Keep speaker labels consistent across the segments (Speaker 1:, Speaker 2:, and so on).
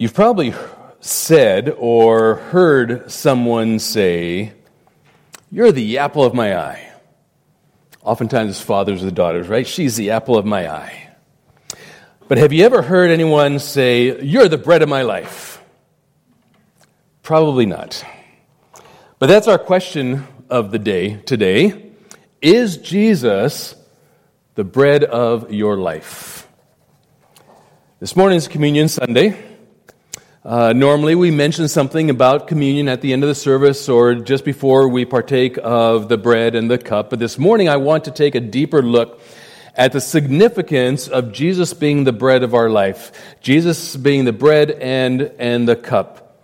Speaker 1: You've probably said or heard someone say, You're the apple of my eye. Oftentimes it's fathers or daughters, right? She's the apple of my eye. But have you ever heard anyone say, You're the bread of my life? Probably not. But that's our question of the day today. Is Jesus the bread of your life? This morning's Communion Sunday. Uh, normally, we mention something about communion at the end of the service or just before we partake of the bread and the cup. But this morning, I want to take a deeper look at the significance of Jesus being the bread of our life, Jesus being the bread and, and the cup.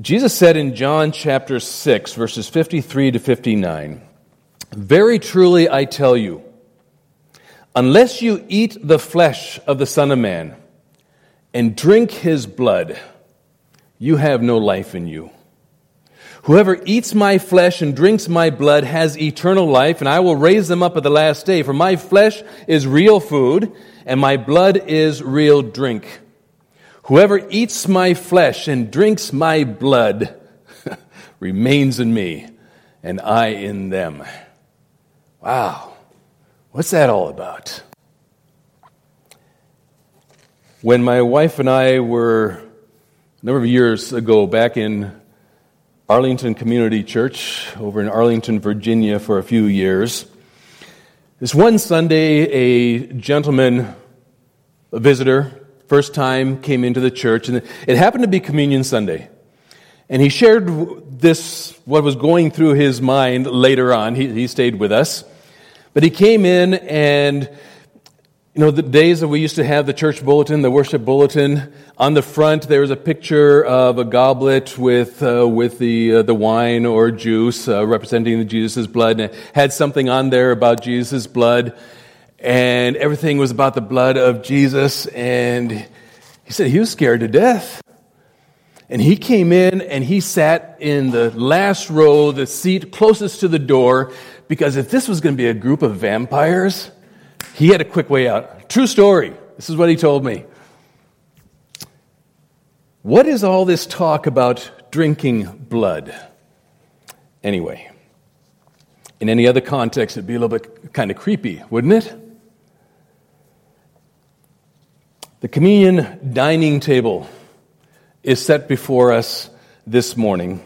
Speaker 1: Jesus said in John chapter 6, verses 53 to 59, Very truly I tell you, unless you eat the flesh of the Son of Man, and drink his blood, you have no life in you. Whoever eats my flesh and drinks my blood has eternal life, and I will raise them up at the last day. For my flesh is real food, and my blood is real drink. Whoever eats my flesh and drinks my blood remains in me, and I in them. Wow. What's that all about? When my wife and I were a number of years ago back in Arlington Community Church over in Arlington, Virginia for a few years, this one Sunday, a gentleman, a visitor, first time came into the church, and it happened to be Communion Sunday. And he shared this, what was going through his mind later on. He, he stayed with us. But he came in and you know, the days that we used to have the church bulletin, the worship bulletin, on the front there was a picture of a goblet with, uh, with the, uh, the wine or juice uh, representing Jesus' blood, and it had something on there about Jesus' blood, and everything was about the blood of Jesus, and he said he was scared to death. And he came in and he sat in the last row, the seat closest to the door, because if this was going to be a group of vampires, he had a quick way out. True story. This is what he told me. What is all this talk about drinking blood? Anyway, in any other context, it'd be a little bit kind of creepy, wouldn't it? The communion dining table is set before us this morning.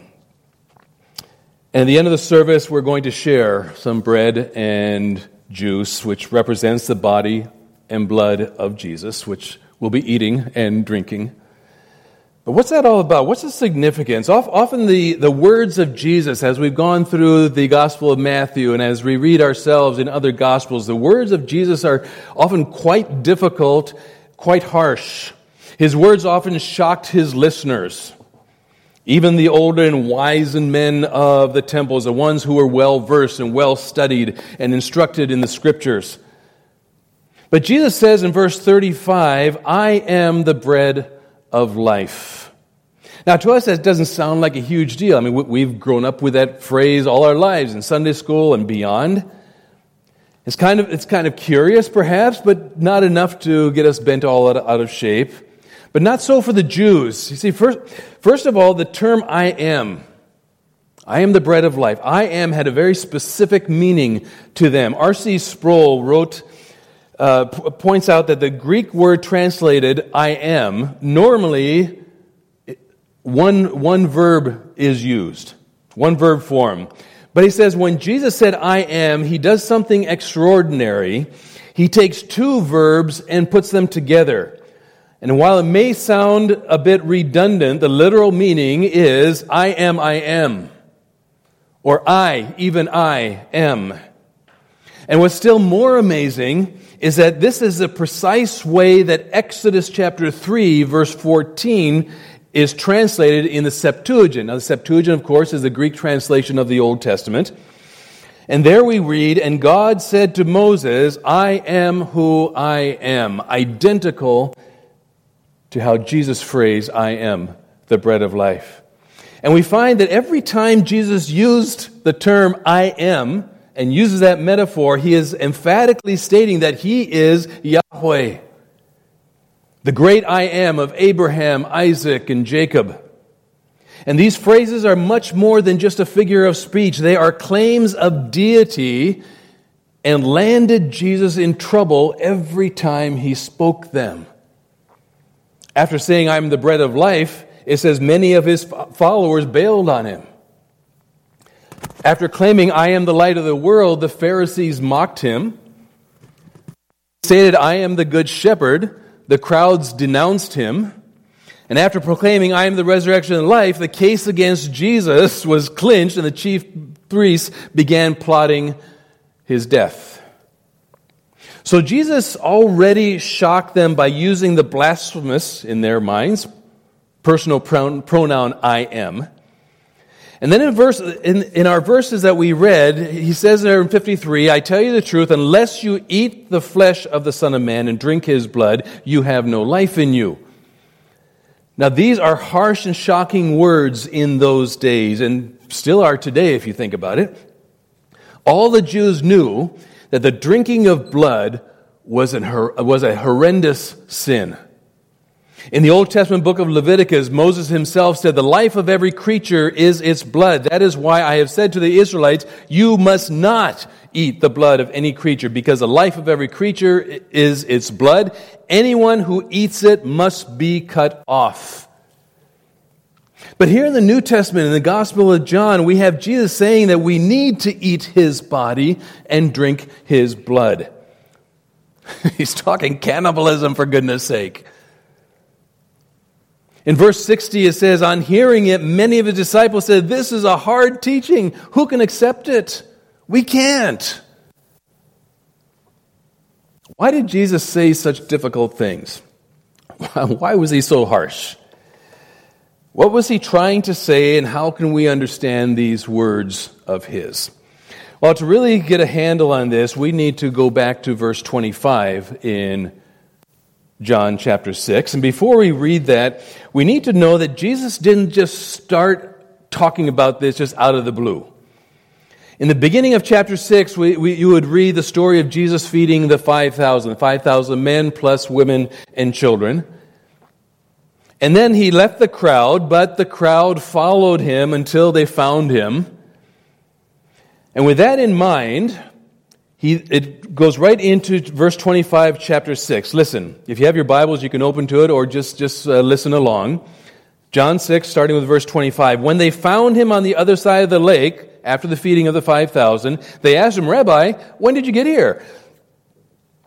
Speaker 1: And at the end of the service, we're going to share some bread and juice, which represents the body and blood of Jesus, which we'll be eating and drinking. But what's that all about? What's the significance? Often the, the words of Jesus, as we've gone through the Gospel of Matthew and as we read ourselves in other Gospels, the words of Jesus are often quite difficult, quite harsh. His words often shocked his listeners. Even the older and wizened men of the temples, the ones who were well versed and well studied and instructed in the scriptures. But Jesus says in verse 35, I am the bread of life. Now, to us, that doesn't sound like a huge deal. I mean, we've grown up with that phrase all our lives in Sunday school and beyond. It's kind of, it's kind of curious, perhaps, but not enough to get us bent all out of shape. But not so for the Jews. You see, first, first of all, the term I am. I am the bread of life. I am had a very specific meaning to them. R.C. Sproul wrote, uh, p- points out that the Greek word translated I am, normally one, one verb is used, one verb form. But he says when Jesus said I am, he does something extraordinary. He takes two verbs and puts them together. And while it may sound a bit redundant, the literal meaning is I am, I am. Or I, even I, am. And what's still more amazing is that this is the precise way that Exodus chapter 3, verse 14, is translated in the Septuagint. Now, the Septuagint, of course, is the Greek translation of the Old Testament. And there we read, And God said to Moses, I am who I am, identical to how Jesus phrased, I am the bread of life. And we find that every time Jesus used the term I am and uses that metaphor, he is emphatically stating that he is Yahweh, the great I am of Abraham, Isaac, and Jacob. And these phrases are much more than just a figure of speech. They are claims of deity and landed Jesus in trouble every time he spoke them. After saying, I'm the bread of life, it says many of his followers bailed on him. After claiming, I am the light of the world, the Pharisees mocked him. Stated, I am the good shepherd. The crowds denounced him. And after proclaiming, I am the resurrection and life, the case against Jesus was clinched, and the chief priests began plotting his death. So Jesus already shocked them by using the blasphemous, in their minds, personal pronoun I am. And then in, verse, in, in our verses that we read, he says there in 53, I tell you the truth, unless you eat the flesh of the Son of Man and drink his blood, you have no life in you. Now, these are harsh and shocking words in those days, and still are today if you think about it. All the Jews knew that the drinking of blood was, an, was a horrendous sin. In the Old Testament book of Leviticus, Moses himself said, The life of every creature is its blood. That is why I have said to the Israelites, You must not eat the blood of any creature, because the life of every creature is its blood. Anyone who eats it must be cut off. But here in the New Testament, in the Gospel of John, we have Jesus saying that we need to eat his body and drink his blood. He's talking cannibalism, for goodness sake. In verse 60, it says, On hearing it, many of his disciples said, This is a hard teaching. Who can accept it? We can't. Why did Jesus say such difficult things? Why was he so harsh? What was he trying to say, and how can we understand these words of his? Well, to really get a handle on this, we need to go back to verse 25 in John chapter 6. And before we read that, we need to know that Jesus didn't just start talking about this just out of the blue. In the beginning of chapter 6, we, we, you would read the story of Jesus feeding the 5,000, 5,000 men plus women and children. And then he left the crowd, but the crowd followed him until they found him. And with that in mind, he, it goes right into verse 25, chapter 6. Listen, if you have your Bibles, you can open to it or just, just uh, listen along. John 6, starting with verse 25. When they found him on the other side of the lake, after the feeding of the 5,000, they asked him, Rabbi, when did you get here?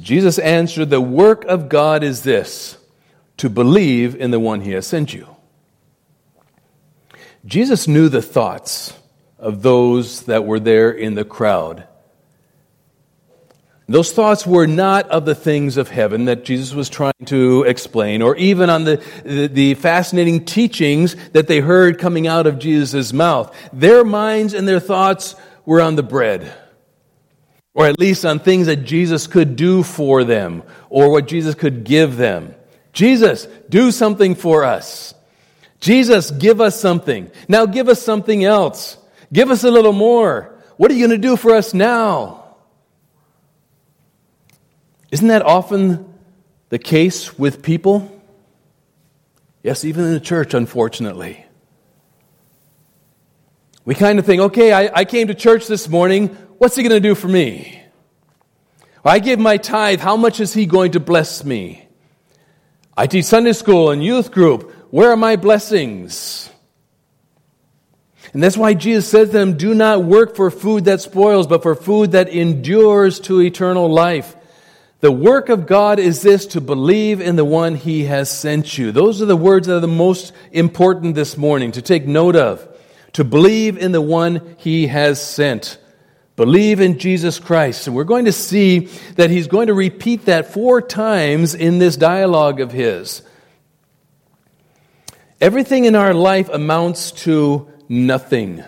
Speaker 1: Jesus answered, the work of God is this, to believe in the one he has sent you. Jesus knew the thoughts of those that were there in the crowd. Those thoughts were not of the things of heaven that Jesus was trying to explain, or even on the, the, the, fascinating teachings that they heard coming out of Jesus' mouth. Their minds and their thoughts were on the bread, or at least on things that Jesus could do for them, or what Jesus could give them. Jesus, do something for us. Jesus, give us something. Now give us something else. Give us a little more. What are you going to do for us now? Isn't that often the case with people? Yes, even in the church, unfortunately. We kind of think, okay, I, I came to church this morning. What's he going to do for me? I give my tithe. How much is he going to bless me? I teach Sunday school and youth group. Where are my blessings? And that's why Jesus said to them, Do not work for food that spoils, but for food that endures to eternal life. The work of God is this to believe in the one he has sent you. Those are the words that are the most important this morning to take note of. To believe in the one he has sent. Believe in Jesus Christ. And we're going to see that he's going to repeat that four times in this dialogue of his. Everything in our life amounts to nothing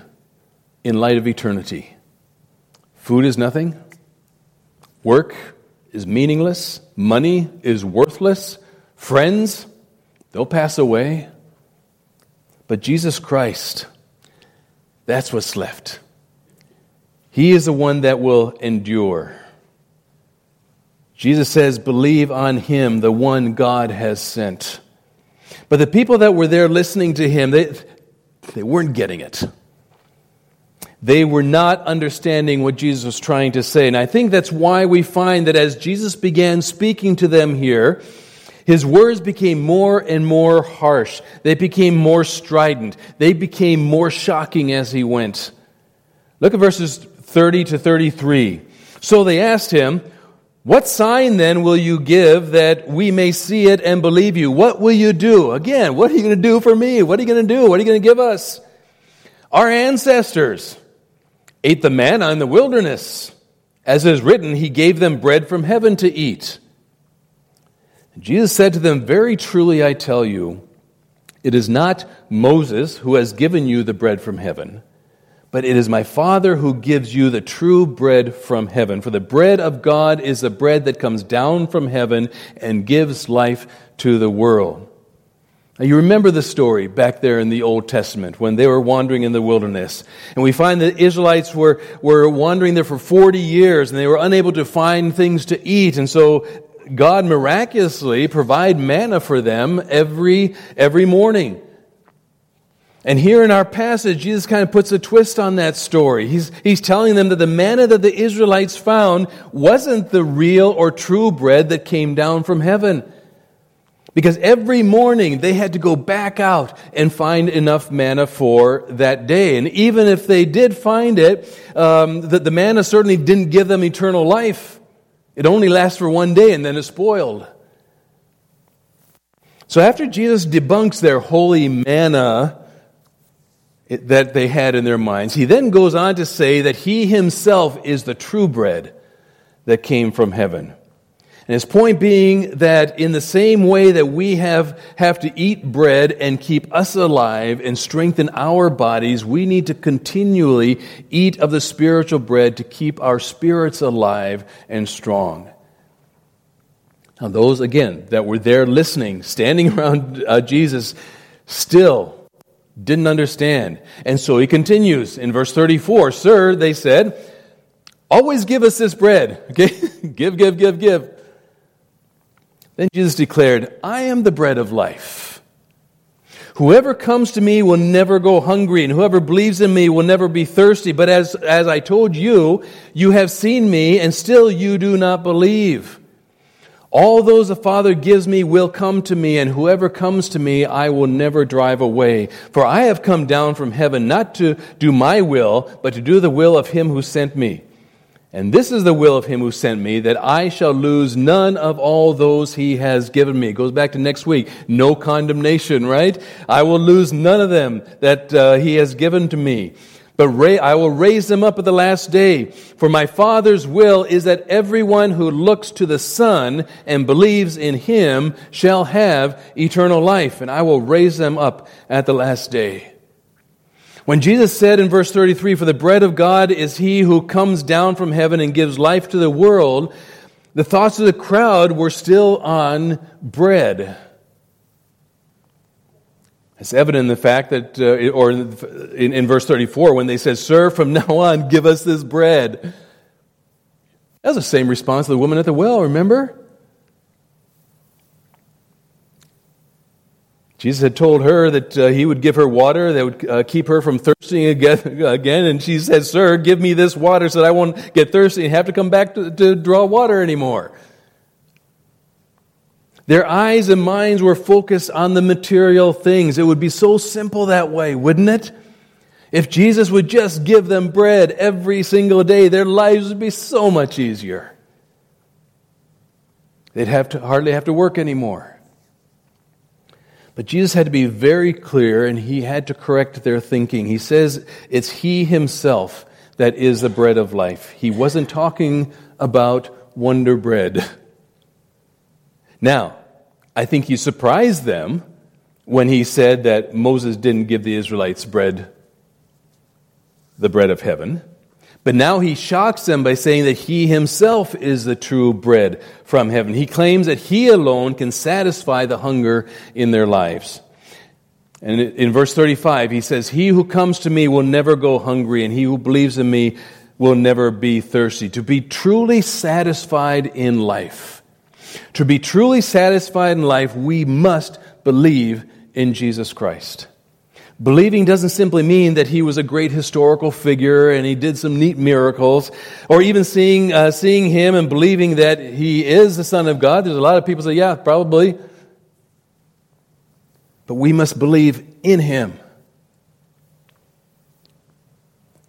Speaker 1: in light of eternity. Food is nothing. Work is meaningless. Money is worthless. Friends, they'll pass away. But Jesus Christ, that's what's left. He is the one that will endure. Jesus says, Believe on him, the one God has sent. But the people that were there listening to him, they, they weren't getting it. They were not understanding what Jesus was trying to say. And I think that's why we find that as Jesus began speaking to them here, his words became more and more harsh. They became more strident. They became more shocking as he went. Look at verses 30 to 33. So they asked him, What sign then will you give that we may see it and believe you? What will you do? Again, what are you going to do for me? What are you going to do? What are you going to give us? Our ancestors ate the manna in the wilderness. As is written, he gave them bread from heaven to eat. Jesus said to them, Very truly I tell you, it is not Moses who has given you the bread from heaven but it is my Father who gives you the true bread from heaven. For the bread of God is the bread that comes down from heaven and gives life to the world. Now, you remember the story back there in the Old Testament when they were wandering in the wilderness. And we find that Israelites were, were wandering there for 40 years and they were unable to find things to eat. And so God miraculously provided manna for them every, every morning. And here in our passage, Jesus kind of puts a twist on that story. He's, he's telling them that the manna that the Israelites found wasn't the real or true bread that came down from heaven. Because every morning they had to go back out and find enough manna for that day. And even if they did find it, um, the, the manna certainly didn't give them eternal life. It only lasts for one day and then it's spoiled. So after Jesus debunks their holy manna, that they had in their minds. He then goes on to say that he himself is the true bread that came from heaven. And his point being that in the same way that we have, have to eat bread and keep us alive and strengthen our bodies, we need to continually eat of the spiritual bread to keep our spirits alive and strong. Now, those again that were there listening, standing around uh, Jesus, still didn't understand. And so he continues in verse 34 Sir, they said, always give us this bread. Okay? give, give, give, give. Then Jesus declared, I am the bread of life. Whoever comes to me will never go hungry, and whoever believes in me will never be thirsty. But as, as I told you, you have seen me, and still you do not believe. All those the Father gives me will come to me, and whoever comes to me I will never drive away. For I have come down from heaven not to do my will, but to do the will of him who sent me. And this is the will of him who sent me, that I shall lose none of all those he has given me. It goes back to next week. No condemnation, right? I will lose none of them that uh, he has given to me but I will raise them up at the last day. For my Father's will is that everyone who looks to the Son and believes in him shall have eternal life, and I will raise them up at the last day. When Jesus said in verse 33, For the bread of God is he who comes down from heaven and gives life to the world, the thoughts of the crowd were still on bread. It's evident in the fact that, uh, or in, in, verse 34, when they said, Sir, from now on, give us this bread. That was the same response to the woman at the well, remember? Jesus had told her that uh, he would give her water that would uh, keep her from thirsting again, again, and she said, Sir, give me this water so that I won't get thirsty and have to come back to, to draw water anymore. Their eyes and minds were focused on the material things. It would be so simple that way, wouldn't it? If Jesus would just give them bread every single day, their lives would be so much easier. They'd have to hardly have to work anymore. But Jesus had to be very clear and he had to correct their thinking. He says it's he himself that is the bread of life. He wasn't talking about Wonder Bread. Now, I think he surprised them when he said that Moses didn't give the Israelites bread, the bread of heaven. But now he shocks them by saying that he himself is the true bread from heaven. He claims that he alone can satisfy the hunger in their lives. And in verse 35, he says, He who comes to me will never go hungry, and he who believes in me will never be thirsty. To be truly satisfied in life, to be truly satisfied in life, we must believe in Jesus Christ. Believing doesn't simply mean that he was a great historical figure and he did some neat miracles, or even seeing, uh, seeing him and believing that he is the Son of God. There's a lot of people say, yeah, probably. But we must believe in him.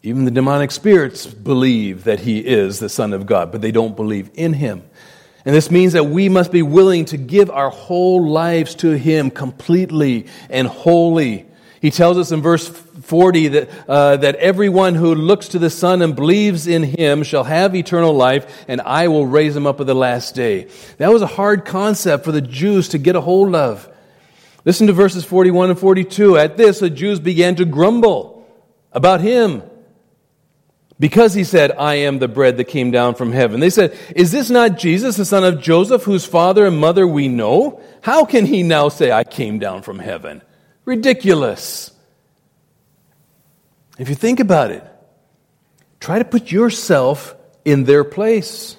Speaker 1: Even the demonic spirits believe that he is the Son of God, but they don't believe in him. And this means that we must be willing to give our whole lives to him completely and wholly. He tells us in verse 40 that, uh, that everyone who looks to the Son and believes in him shall have eternal life, and I will raise him up at the last day. That was a hard concept for the Jews to get a hold of. Listen to verses 41 and 42. At this, the Jews began to grumble about him because he said, I am the bread that came down from heaven. They said, Is this not Jesus, the son of Joseph, whose father and mother we know? How can he now say, I came down from heaven? Ridiculous. If you think about it, try to put yourself in their place.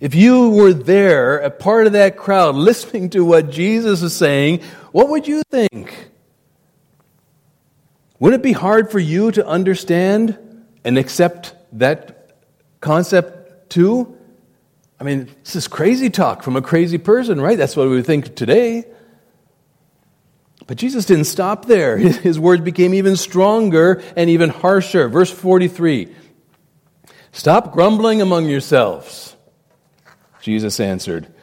Speaker 1: If you were there, a part of that crowd, listening to what Jesus is saying, what would you think? Wouldn't it be hard for you to understand and accept that concept too? I mean, this is crazy talk from a crazy person, right? That's what we would think today. But Jesus didn't stop there. His words became even stronger and even harsher. Verse 43 Stop grumbling among yourselves. Jesus answered,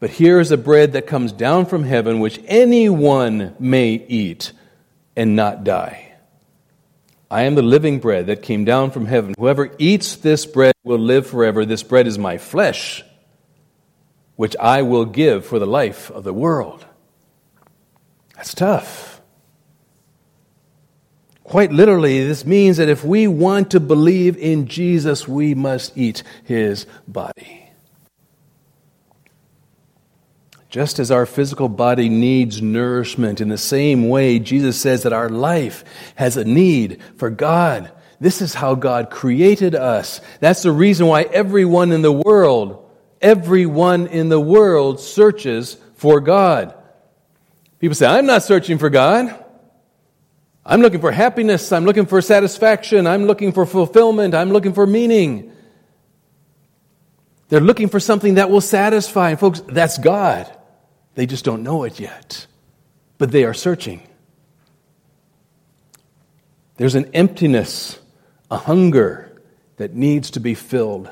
Speaker 1: But here is a bread that comes down from heaven, which anyone may eat and not die. I am the living bread that came down from heaven. Whoever eats this bread will live forever. This bread is my flesh, which I will give for the life of the world. That's tough. Quite literally, this means that if we want to believe in Jesus, we must eat his body. Just as our physical body needs nourishment, in the same way, Jesus says that our life has a need for God. This is how God created us. That's the reason why everyone in the world, everyone in the world searches for God. People say, I'm not searching for God. I'm looking for happiness. I'm looking for satisfaction. I'm looking for fulfillment. I'm looking for meaning. They're looking for something that will satisfy. And folks, that's God. They just don't know it yet. But they are searching. There's an emptiness, a hunger that needs to be filled.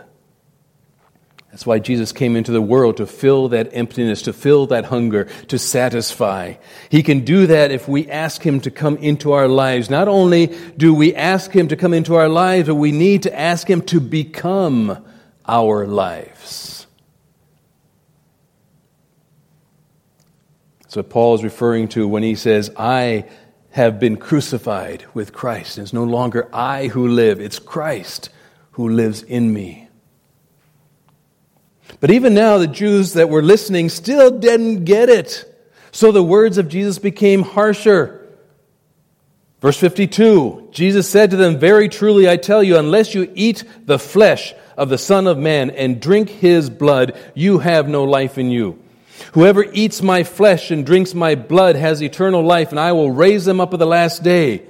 Speaker 1: That's why Jesus came into the world to fill that emptiness, to fill that hunger, to satisfy. He can do that if we ask Him to come into our lives. Not only do we ask Him to come into our lives, but we need to ask Him to become our lives. What Paul is referring to when he says, I have been crucified with Christ. It's no longer I who live, it's Christ who lives in me. But even now, the Jews that were listening still didn't get it. So the words of Jesus became harsher. Verse 52 Jesus said to them, Very truly I tell you, unless you eat the flesh of the Son of Man and drink his blood, you have no life in you. Whoever eats my flesh and drinks my blood has eternal life, and I will raise them up at the last day.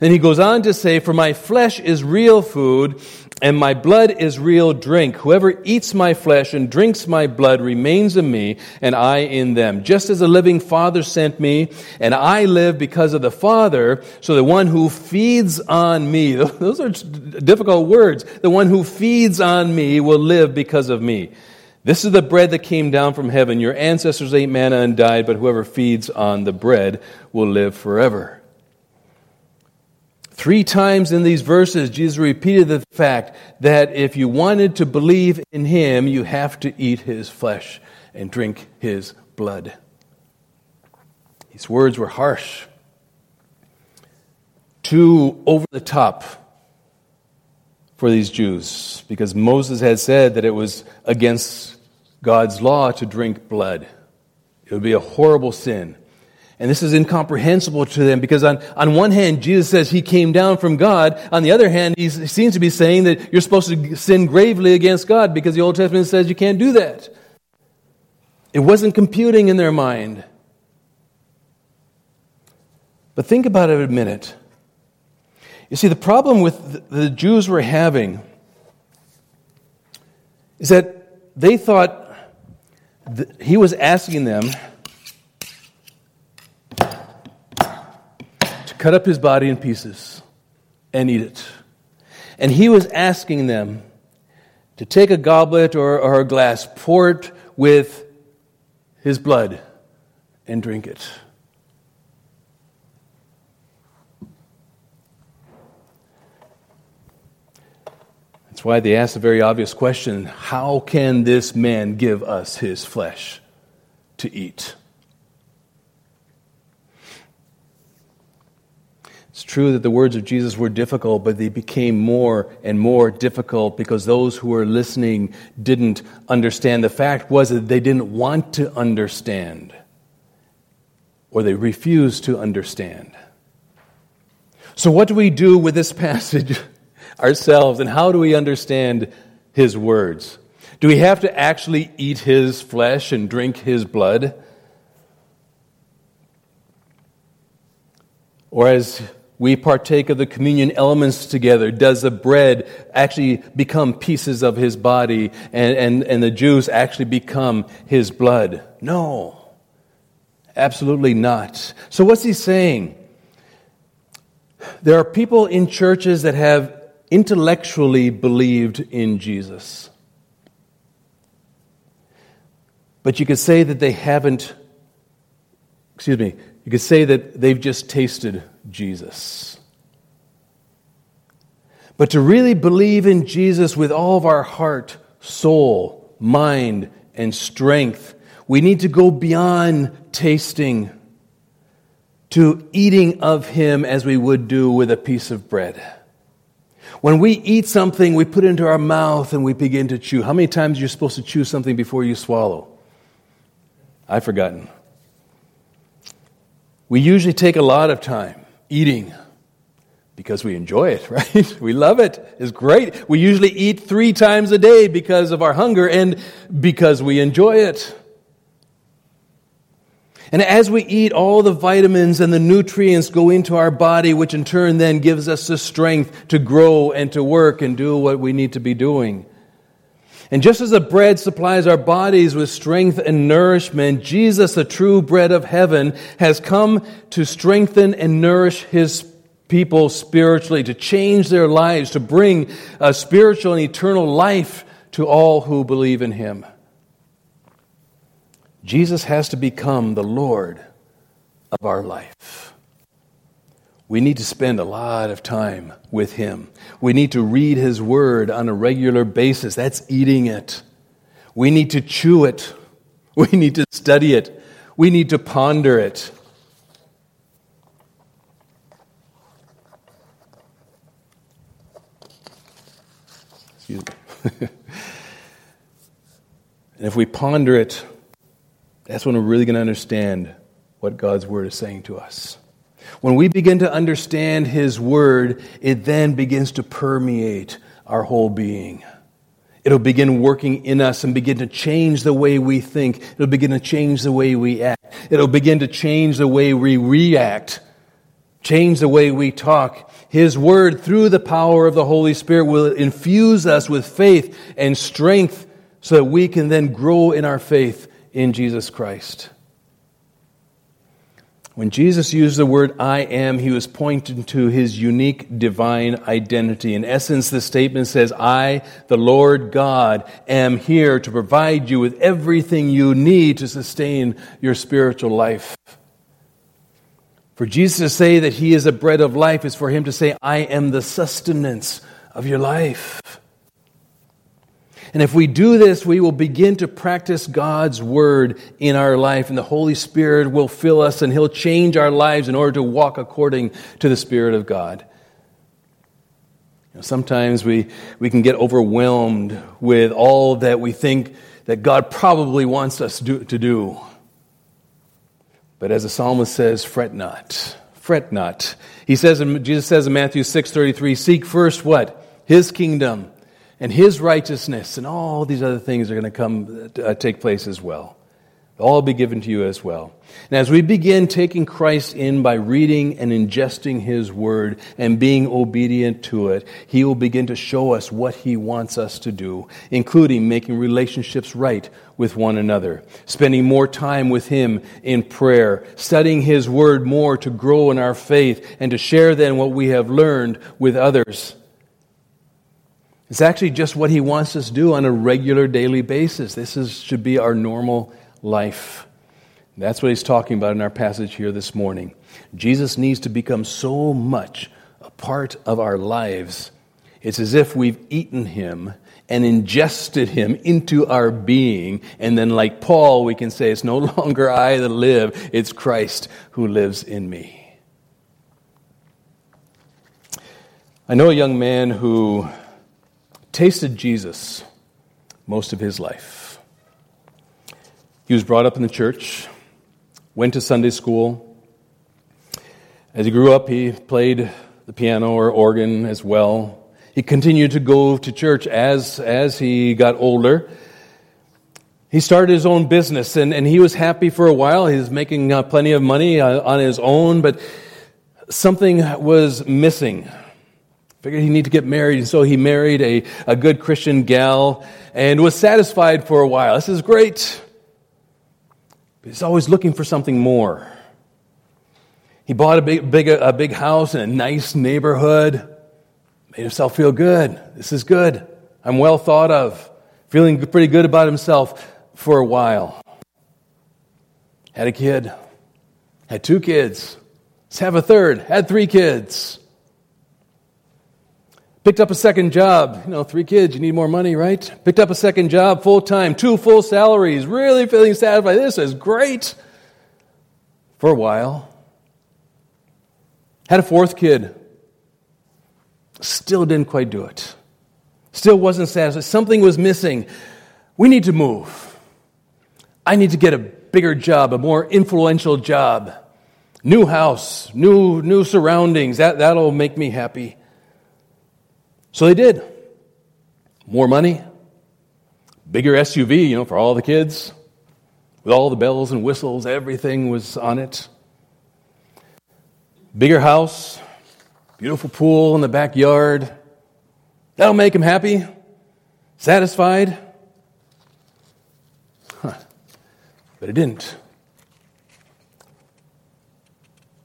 Speaker 1: Then he goes on to say, For my flesh is real food, and my blood is real drink. Whoever eats my flesh and drinks my blood remains in me, and I in them. Just as the living Father sent me, and I live because of the Father, so the one who feeds on me, those are difficult words, the one who feeds on me will live because of me. This is the bread that came down from heaven. Your ancestors ate manna and died, but whoever feeds on the bread will live forever. Three times in these verses, Jesus repeated the fact that if you wanted to believe in him, you have to eat his flesh and drink his blood. These words were harsh, too over the top for these Jews, because Moses had said that it was against God's law to drink blood. It would be a horrible sin. And this is incomprehensible to them because on, on one hand, Jesus says he came down from God. On the other hand, he seems to be saying that you're supposed to sin gravely against God because the Old Testament says you can't do that. It wasn't computing in their mind. But think about it a minute. You see, the problem with the Jews were having is that they thought he was asking them to cut up his body in pieces and eat it. And he was asking them to take a goblet or, or a glass, pour it with his blood, and drink it. Why they ask a very obvious question How can this man give us his flesh to eat? It's true that the words of Jesus were difficult, but they became more and more difficult because those who were listening didn't understand. The fact was that they didn't want to understand, or they refused to understand. So, what do we do with this passage? ourselves, and how do we understand his words? Do we have to actually eat his flesh and drink his blood? Or as we partake of the communion elements together, does the bread actually become pieces of his body and, and, and the juice actually become his blood? No, absolutely not. So, what's he saying? There are people in churches that have intellectually believed in Jesus. But you could say that they haven't, excuse me, you could say that they've just tasted Jesus. But to really believe in Jesus with all of our heart, soul, mind, and strength, we need to go beyond tasting to eating of Him as we would do with a piece of bread. When we eat something, we put it into our mouth and we begin to chew. How many times are you supposed to chew something before you swallow? I've forgotten. We usually take a lot of time eating because we enjoy it, right? We love it. It's great. We usually eat three times a day because of our hunger and because we enjoy it. And as we eat, all the vitamins and the nutrients go into our body, which in turn then gives us the strength to grow and to work and do what we need to be doing. And just as the bread supplies our bodies with strength and nourishment, Jesus, the true bread of heaven, has come to strengthen and nourish his people spiritually, to change their lives, to bring a spiritual and eternal life to all who believe in him. Jesus has to become the Lord of our life. We need to spend a lot of time with Him. We need to read His Word on a regular basis. That's eating it. We need to chew it. We need to study it. We need to ponder it. Excuse me. and if we ponder it, that's when we're really going to understand what God's Word is saying to us. When we begin to understand His Word, it then begins to permeate our whole being. It'll begin working in us and begin to change the way we think. It'll begin to change the way we act. It'll begin to change the way we react change the way we talk. His word, through the power of the Holy Spirit, will infuse us with faith and strength so that we can then grow in our faith in Jesus Christ. When Jesus used the word I am, he was pointing to his unique divine identity. In essence, the statement says, I, the Lord God, am here to provide you with everything you need to sustain your spiritual life. For Jesus to say that he is the bread of life is for him to say, I am the sustenance of your life. And if we do this, we will begin to practice God's word in our life, and the Holy Spirit will fill us and He'll change our lives in order to walk according to the Spirit of God. You know, sometimes we, we can get overwhelmed with all that we think that God probably wants us to do. To do. But as the psalmist says, fret not. Fret not. He says, Jesus says in Matthew 6.33, seek first what? His kingdom and his righteousness and all these other things are going to come uh, take place as well. All be given to you as well. And as we begin taking Christ in by reading and ingesting his word and being obedient to it, he will begin to show us what he wants us to do, including making relationships right with one another, spending more time with him in prayer, studying his word more to grow in our faith and to share then what we have learned with others. It's actually just what he wants us to do on a regular daily basis. This is, should be our normal life. That's what he's talking about in our passage here this morning. Jesus needs to become so much a part of our lives. It's as if we've eaten him and ingested him into our being. And then, like Paul, we can say, It's no longer I that live, it's Christ who lives in me. I know a young man who tasted Jesus most of his life. He was brought up in the church, went to Sunday school. As he grew up, he played the piano or organ as well. He continued to go to church as, as he got older. He started his own business and, and he was happy for a while. He was making uh, plenty of money uh, on his own, but something was missing. Figured he needed to get married, and so he married a, a good Christian gal and was satisfied for a while. This is great. But he's always looking for something more. He bought a big, big, a big house in a nice neighborhood, made himself feel good. This is good. I'm well thought of. Feeling pretty good about himself for a while. Had a kid. Had two kids. Let's have a third. Had three kids. Picked up a second job. You know, three kids, you need more money, right? Picked up a second job, full time, two full salaries, really feeling satisfied. This is great. For a while. Had a fourth kid. Still didn't quite do it. Still wasn't satisfied. Something was missing. We need to move. I need to get a bigger job, a more influential job. New house, new, new surroundings. That, that'll make me happy. So they did. More money, bigger SUV, you know, for all the kids, with all the bells and whistles, everything was on it. Bigger house, beautiful pool in the backyard. That'll make him happy, satisfied. Huh. But it didn't.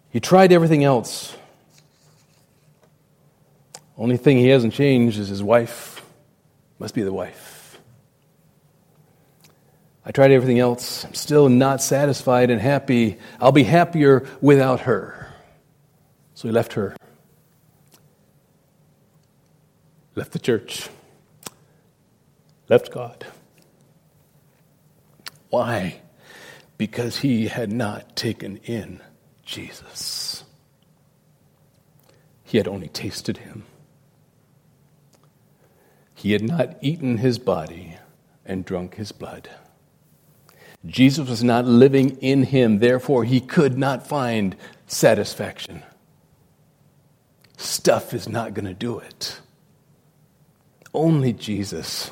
Speaker 1: He tried everything else only thing he hasn't changed is his wife. Must be the wife. I tried everything else. I'm still not satisfied and happy. I'll be happier without her. So he left her. Left the church. Left God. Why? Because he had not taken in Jesus. He had only tasted him. He had not eaten his body and drunk his blood. Jesus was not living in him, therefore, he could not find satisfaction. Stuff is not going to do it. Only Jesus,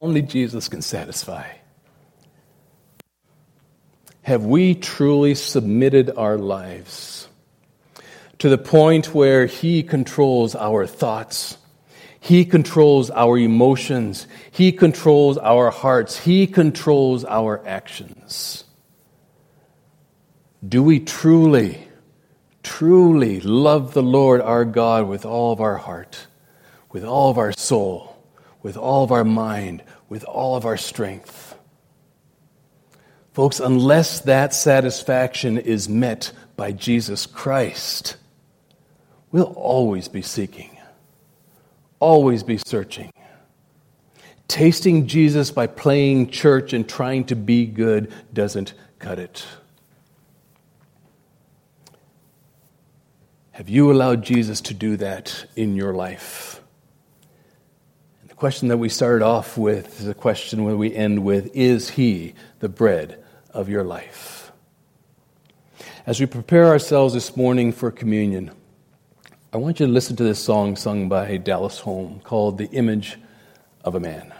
Speaker 1: only Jesus can satisfy. Have we truly submitted our lives to the point where He controls our thoughts. He controls our emotions. He controls our hearts. He controls our actions. Do we truly, truly love the Lord our God with all of our heart, with all of our soul, with all of our mind, with all of our strength? Folks, unless that satisfaction is met by Jesus Christ, we'll always be seeking, always be searching. Tasting Jesus by playing church and trying to be good doesn't cut it. Have you allowed Jesus to do that in your life? The question that we started off with is a question that we end with Is He the bread of your life? As we prepare ourselves this morning for communion, I want you to listen to this song sung by Dallas Holm called The Image of a Man.